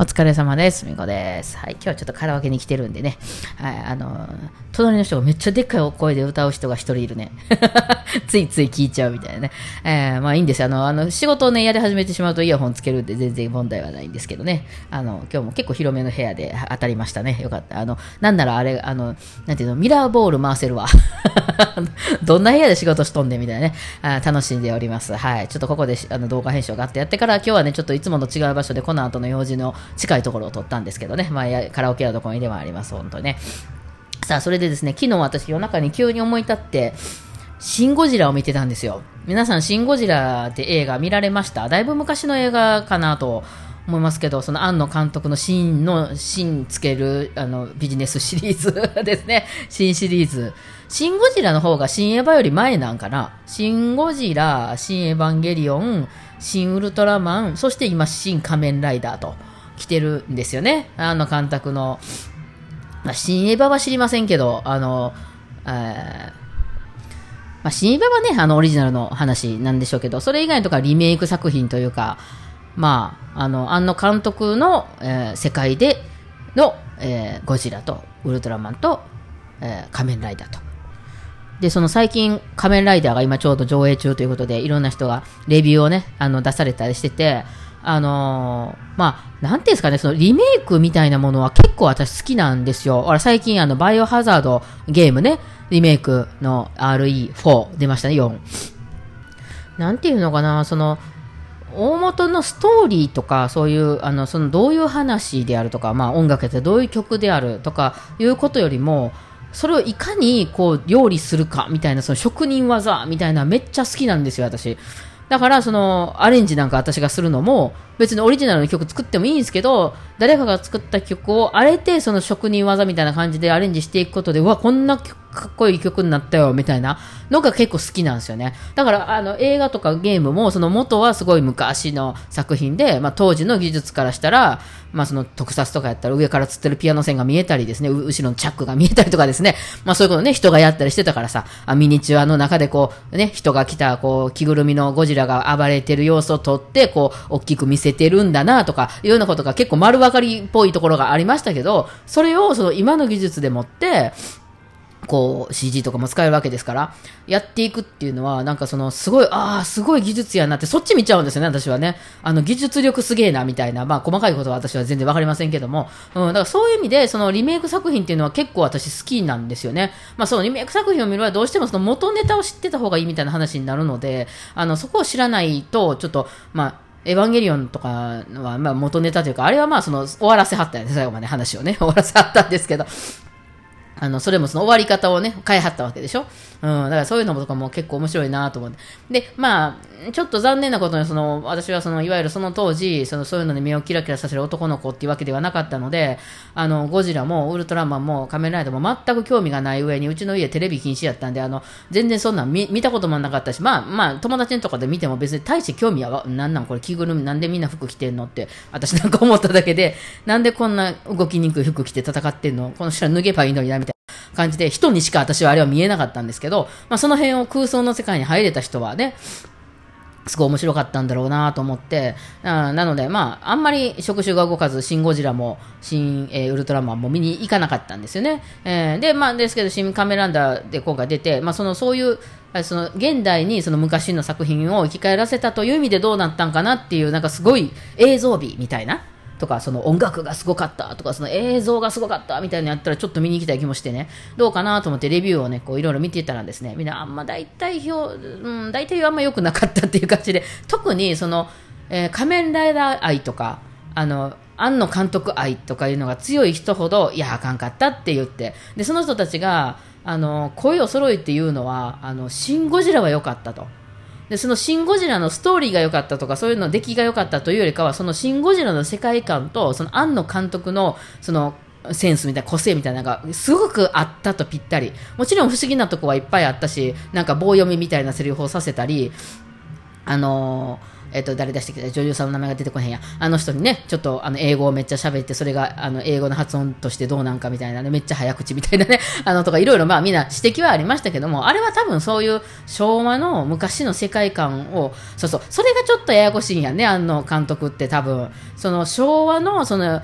お疲れ様です。みこです。はい、今日はちょっとカラオケに来てるんでね。はい、あの、隣の人がめっちゃでっかい声で歌う人が一人いるね。ついつい聞いちゃうみたいなね。えー、まあいいんですよあの、あの、仕事をね、やり始めてしまうとイヤホンつけるんで全然問題はないんですけどね。あの、今日も結構広めの部屋で当たりましたね。よかった。あの、なんならあれ、あの、なんていうの、ミラーボール回せるわ。どんな部屋で仕事しとんでみたいなね。あ楽しんでおります。はい。ちょっとここであの動画編集があってやってから、今日はね、ちょっといつもの違う場所でこの後の用事の近いところを撮ったんですけどね、まあ、カラオケ屋どこにでもあります、本当ね。さあ、それでですね、昨日私夜中に急に思い立って、シン・ゴジラを見てたんですよ。皆さん、シン・ゴジラって映画見られました？だいぶ昔の映画かなと思いますけど、その庵野監督の新の、新つけるあのビジネスシリーズ ですね。新シリーズ。シン・ゴジラの方が新エヴァより前なんかな？シン・ゴジラ、新エヴァンゲリオン、新ウルトラマン、そして今、新仮面ライダーと。来てるんですよね。あの監督の、まあ、新エヴァは知りませんけど、あの、えー、まあ、新エヴァはね、あの、オリジナルの話なんでしょうけど、それ以外とかリメイク作品というか、まあ、あの、あの監督の、えー、世界での、えー、ゴジラとウルトラマンと、えー、仮面ライダーと。で、その最近、仮面ライダーが今ちょうど上映中ということで、いろんな人がレビューをね、あの、出されたりしてて、あのー、まあ、なんていうんですかね、そのリメイクみたいなものは結構私好きなんですよ。俺最近あの、バイオハザードゲームね、リメイクの RE4 出ましたね、4。なんていうのかな、その、大元のストーリーとか、そういう、あの、その、どういう話であるとか、まあ、音楽ってどういう曲であるとか、いうことよりも、それをいかに、こう、料理するか、みたいな、その職人技、みたいな、めっちゃ好きなんですよ、私。だから、その、アレンジなんか私がするのも、別にオリジナルの曲作ってもいいんですけど、誰かが作った曲をあえてその職人技みたいな感じでアレンジしていくことで、うわ、こんなかっこいい曲になったよ、みたいなのが結構好きなんですよね。だから、あの、映画とかゲームも、その元はすごい昔の作品で、まあ当時の技術からしたら、まあその特撮とかやったら上から釣ってるピアノ線が見えたりですね、後ろのチャックが見えたりとかですね、まあそういうことね、人がやったりしてたからさ、あミニチュアの中でこう、ね、人が来た、こう、着ぐるみのゴジラが暴れてる様子を撮って、こう、大きく見せてるんだなとか、いうようなことが結構丸分かりっぽいところがありましたけど、それをその今の技術でもって、こう CG とかも使えるわけですから、やっていくっていうのは、なんかそのすごい、ああ、すごい技術やなって、そっち見ちゃうんですよね、私はね。あの技術力すげえな、みたいな、まあ細かいことは私は全然わかりませんけども、うん、だからそういう意味で、そのリメイク作品っていうのは結構私好きなんですよね。まあそのリメイク作品を見るはどうしてもその元ネタを知ってた方がいいみたいな話になるので、あの、そこを知らないと、ちょっと、まあ、エヴァンゲリオンとかは、まあ、元ネタというか、あれはまあ、その、終わらせはったよね、最後まで話をね、終わらせはったんですけど、あの、それもその終わり方をね、変えはったわけでしょ？うん、だからそういうのとかも結構面白いなと思って。で、まあ、ちょっと残念なことに、その、私はその、いわゆるその当時、その、そういうのに目をキラキラさせる男の子っていうわけではなかったので、あの、ゴジラも、ウルトラマンも、仮面ライダーも全く興味がない上に、うちの家テレビ禁止やったんで、あの、全然そんなん見見たこともなかったし、まあ、まあ、友達とかで見ても別に大して興味は、なんなんこれ着ぐるみ、なんでみんな服着てんのって、私なんか思っただけで、なんでこんな動きにくい服着て戦ってんの？この人は脱げばいいのにな、み。感じで、人にしか私はあれは見えなかったんですけど、まあ、その辺を空想の世界に入れた人はね、すごい面白かったんだろうなと思って、あなので、まあ、あんまり触手が動かず、シン・ゴジラも、新、えー、ウルトラマンも見に行かなかったんですよね。えー、で、まあ、ですけど、新カメランダーで今回出て、まあ、その、そういう、その、現代にその昔の作品を生き返らせたという意味でどうなったんかなっていう、なんかすごい映像美みたいな、とか、その音楽がすごかったとか、その映像がすごかったみたいなのやったらちょっと見に行きたい気もしてね、どうかなと思ってレビューをね、こういろいろ見ていたらですね、みんなあんま大体表、うん、大体あんま良くなかったっていう感じで、特にその、えー、仮面ライダー愛とか、あの、庵野監督愛とかいうのが強い人ほど、いや、あかんかったって言って、で、その人たちが、あの、声を揃えて言うのは、あの、シン・ゴジラは良かったと。で、そのシン・ゴジラのストーリーが良かったとか、そういうの出来が良かったというよりかは、そのシン・ゴジラの世界観と、その庵野監督の、その、センスみたいな、個性みたいなのが、すごくあったとぴったり。もちろん不思議なとこはいっぱいあったし、なんか棒読みみたいなセリフをさせたり、あのーえっ、と、誰出してきた？女優さんの名前が出てこへんや。あの人にね、ちょっと、あの、英語をめっちゃ喋って、それが、あの、英語の発音としてどうなんかみたいなね、めっちゃ早口みたいなね、あの、とか、いろいろ、まあ、みんな指摘はありましたけども、あれは多分そういう昭和の昔の世界観を、そうそう、それがちょっとややこしいんやね、あの監督って多分。その、昭和の、その、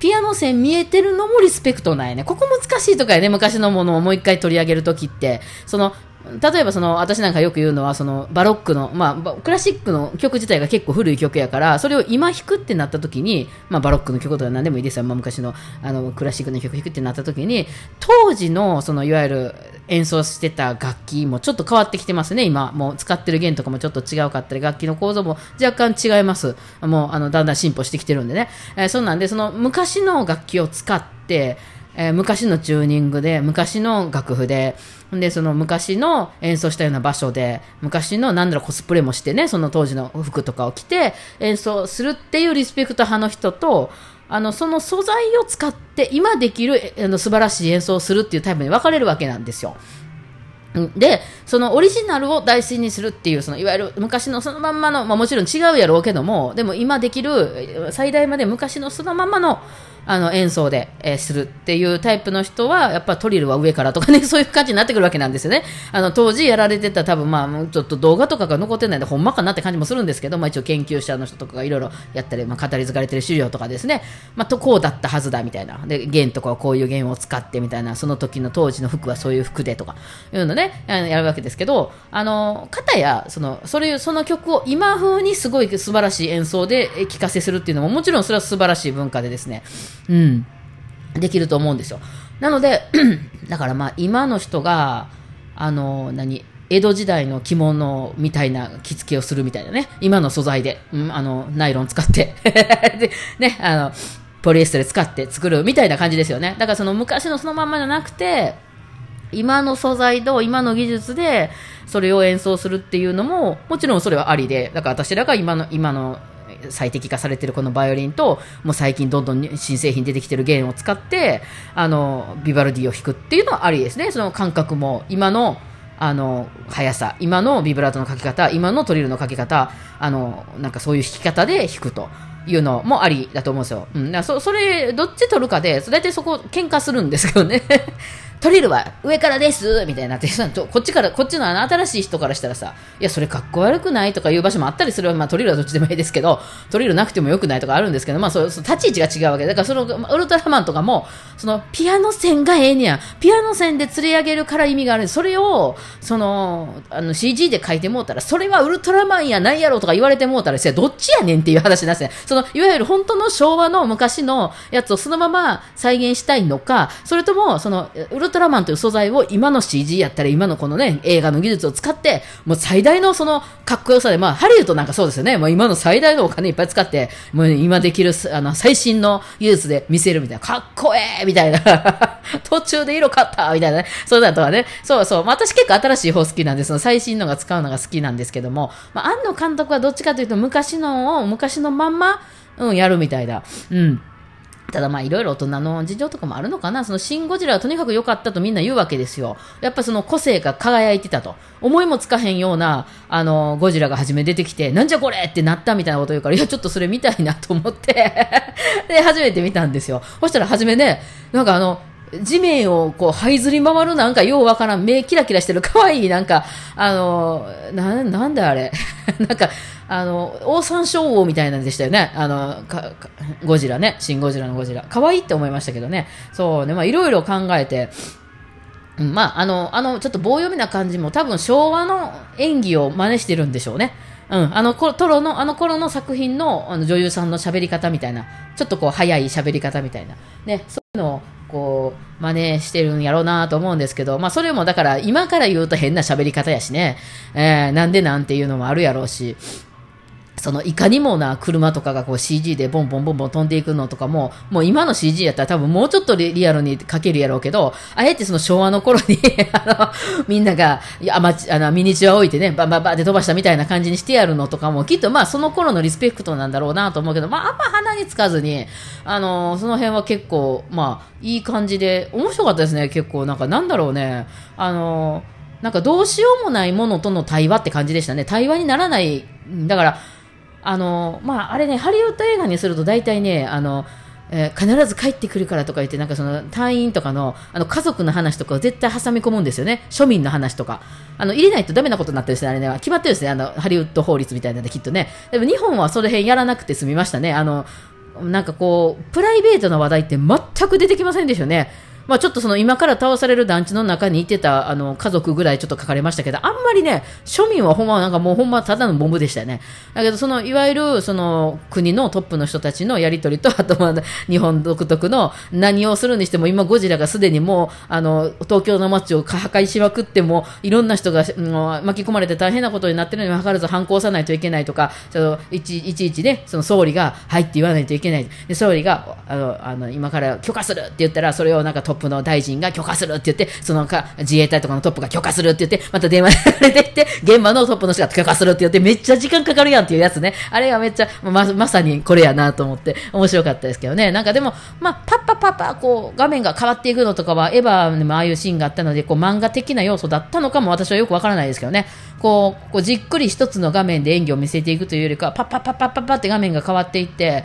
ピアノ線見えてるのもリスペクトなんやね。ここ難しいとかやね、昔のものをもう一回取り上げるときって。その、例えばその私なんかよく言うのはそのバロックの、まあ、クラシックの曲自体が結構古い曲やからそれを今弾くってなった時に、まあ、バロックの曲とか何でもいいですよ、まあ、昔のあのクラシックの曲弾くってなった時に当時のそのいわゆる演奏してた楽器もちょっと変わってきてますね。今もう使ってる弦とかもちょっと違うかったり楽器の構造も若干違います。もうあのだんだん進歩してきてるんでね、えー、そうなんでその昔の楽器を使ってえー、昔のチューニングで、昔の楽譜で、で、その昔の演奏したような場所で、昔のなんだろコスプレもしてね、その当時の服とかを着て演奏するっていうリスペクト派の人と、あの、その素材を使って今できるあの素晴らしい演奏をするっていうタイプに分かれるわけなんですよ。で、そのオリジナルを大事にするっていう、そのいわゆる昔のそのまんまの、まあもちろん違うやろうけども、でも今できる最大まで昔のそのまんまのあの演奏で、えー、するっていうタイプの人は、やっぱトリルは上からとかね、そういう感じになってくるわけなんですよね。あの、当時やられてた多分まあ、ちょっと動画とかが残ってないんで、ほんまかなって感じもするんですけど、まあ一応研究者の人とかがいろいろやったり、まあ語り継がれてる資料とかですね、まあとこうだったはずだみたいな。で、弦とかはこういう弦を使ってみたいな、その時の当時の服はそういう服でとか、いうのね、やるわけですけど、あの、方や、その、それ、その曲を今風にすごい素晴らしい演奏で聴かせするっていうのも、もちろんそれは素晴らしい文化でですね、うん。できると思うんですよ。なので、だからまあ今の人が、あの、何、江戸時代の着物みたいな着付けをするみたいなね。今の素材で、うん、あの、ナイロン使って で、ね、あの、ポリエステル使って作るみたいな感じですよね。だからその昔のそのまんまじゃなくて、今の素材と今の技術でそれを演奏するっていうのも、もちろんそれはありで、だから私らが今の、今の最適化されてるこのバイオリンと、もう最近どんどん新製品出てきてる弦を使って、あの、ビバルディを弾くっていうのはありですね。その感覚も、今の、あの、速さ、今のビブラートの書き方、今のトリルの書き方、あの、なんかそういう弾き方で弾くと。いうのもありだと思うんですよ。うん。そそれ、どっち取るかで、大体そこ喧嘩するんですけどね。トリルは上からですみたいになって、こっちから、こっちの新しい人からしたらさ、いや、それかっこ悪くないとかいう場所もあったりする。まあ、トリルはどっちでもいいですけど、トリルなくてもよくないとかあるんですけど、まあ、そ、そ立ち位置が違うわけだから、その、ウルトラマンとかも、その、ピアノ線がええねや。ピアノ線で釣り上げるから意味がある。それを、その、あの、CG で書いてもうたら、それはウルトラマンやないやろとか言われてもうたら、どっちやねんっていう話なんですね。その、いわゆる本当の昭和の昔のやつをそのまま再現したいのか、それとも、その、ウルルトラマンという素材を今の CG やったら今のこのね、映画の技術を使って、もう最大のそのかっこよさで、まあハリウッドなんかそうですよね。もう今の最大のお金いっぱい使って、もう今できるあの最新の技術で見せるみたいな、かっこええみたいな。途中で色買ったみたいなね。そうだとかね。そうそう。まあ、私結構新しい方好きなんです。最新のが使うのが好きなんですけども、まあ、庵野監督はどっちかというと昔のを昔のまんま、うん、やるみたいだ。うん。ただまあいろいろ大人の事情とかもあるのかな。そのシン・ゴジラはとにかく良かったとみんな言うわけですよ。やっぱその個性が輝いてたと。思いもつかへんような、あの、ゴジラが初め出てきて、なんじゃこれってなったみたいなこと言うから、いや、ちょっとそれ見たいなと思って で、初めて見たんですよ。そしたら初めね、なんかあの、地面をこう、這いずり回るなんかようわからん、目キラキラしてる可愛いなんか、あの、な、なんだあれ。なんか、あの、オオサンショウウオみたいなんでしたよね。あの、かかゴジラね。シン・ゴジラのゴジラ。可愛いって思いましたけどね。そうね。まあ、いろいろ考えて、うん、まあ、あの、あの、ちょっと棒読みな感じも多分昭和の演技を真似してるんでしょうね。うん、あのトロの、あの頃の作品のあの女優さんの喋り方みたいな、ちょっとこう、早い喋り方みたいな。ね、そういうのを、こう、真似してるんやろうなと思うんですけど、まあそれもだから今から言うと変な喋り方やしね、えー、なんでなんていうのもあるやろうし、そのいかにもな車とかがこう CG でボンボンボンボン飛んでいくのとかも、もう今の CG やったら多分もうちょっとリアルに描けるやろうけど、あえてその昭和の頃に あの、みんなが、いや、ま、あの、ミニチュア置いてね、バンバンバンって飛ばしたみたいな感じにしてやるのとかも、きっとまあその頃のリスペクトなんだろうなと思うけど、まああんま鼻につかずに、あの、その辺は結構、まあ、いい感じで、面白かったですね、結構。なんかなんだろうね、あの、なんかどうしようもないものとの対話って感じでしたね。対話にならない、だから、あの、まあ、あれね、ハリウッド映画にすると大体ね、あの、えー、必ず帰ってくるからとか言って、なんかその隊員とかのあの家族の話とかを絶対挟み込むんですよね、庶民の話とか。あの入れないとダメなことになってるんですね、あれね、決まってるんですね、あのハリウッド法律みたいなんで、きっとね。でも日本はその辺やらなくて済みましたね。あのなんかこう、プライベートな話題って全く出てきませんでしたよね。まあ、ちょっとその今から倒される団地の中にいてたあの家族ぐらいちょっと書かれましたけど、あんまりね、庶民はほんまなんかもうほんまただのボムでしたよね。だけど、そのいわゆるその国のトップの人たちのやり取りと、あとまあ日本独特の何をするにしても今ゴジラがすでにもうあの東京の街を破壊しまくってもいろんな人が巻き込まれて大変なことになってるのにもかかわらず反抗さないといけないとか、ちょっといちいちいちね、その総理がはいって言わないといけない。で総理があのあの今から許可するって言ったら、それをなんかトップップの大臣が許可するって言って、そのか自衛隊とかのトップが許可するって言って、また電話でてきて、現場のトップの人が許可するって言って、めっちゃ時間かかるやんっていうやつね。あれがめっちゃ、ま、まさにこれやなと思って、面白かったですけどね。なんかでも、まあ、パッパッパッパ、こう、画面が変わっていくのとかは、エヴァでもああいうシーンがあったので、こう、漫画的な要素だったのかも私はよくわからないですけどね。こう、こうじっくり一つの画面で演技を見せていくというよりかは、パッパッパッパッパッパって画面が変わっていって、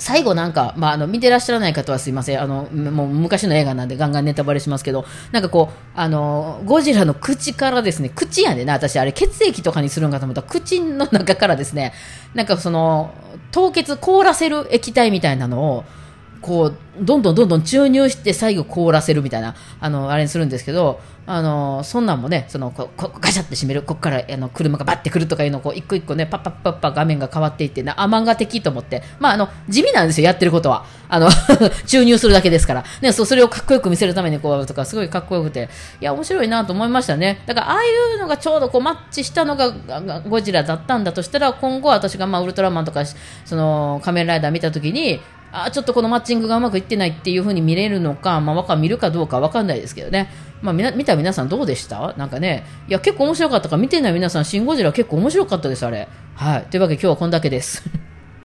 最後なんか、まあ、あの、見てらっしゃらない方はすいません。あの、もう昔の映画なんでガンガンネタバレしますけど、なんかこう、あの、ゴジラの口からですね、口やでな、私あれ。血液とかにするんかと思った。ら、口の中からですね、なんかその、凍結、凍らせる液体みたいなのを、こう、どんどんどんどん注入して最後凍らせるみたいな、あの、あれにするんですけど、あの、そんなんもね、その、ここガシャって閉める、ここからあの車がバッてくるとかいうのをこう、一個一個ね、パッパッパッパ画面が変わっていって、な、あ、漫画的と思って、まあ、あの、地味なんですよ、やってることは。あの 注入するだけですから。ね、そうそれをかっこよく見せるためにこう、とか、すごいかっこよくて、いや、面白いなと思いましたね。だから、ああいうのがちょうどこう、マッチしたのがゴジラだったんだとしたら、今後私がまあ、ウルトラマンとか、その、仮面ライダー見たときに、あちょっとこのマッチングがうまくいってないっていう風に見れるのか、まあ、わか見るかどうかわかんないですけどね。まあ、見た皆さんどうでした？なんかね、いや、結構面白かったか、見てない皆さん、シン・ゴジラ結構面白かったです、あれ。はい。というわけで今日はこんだけです。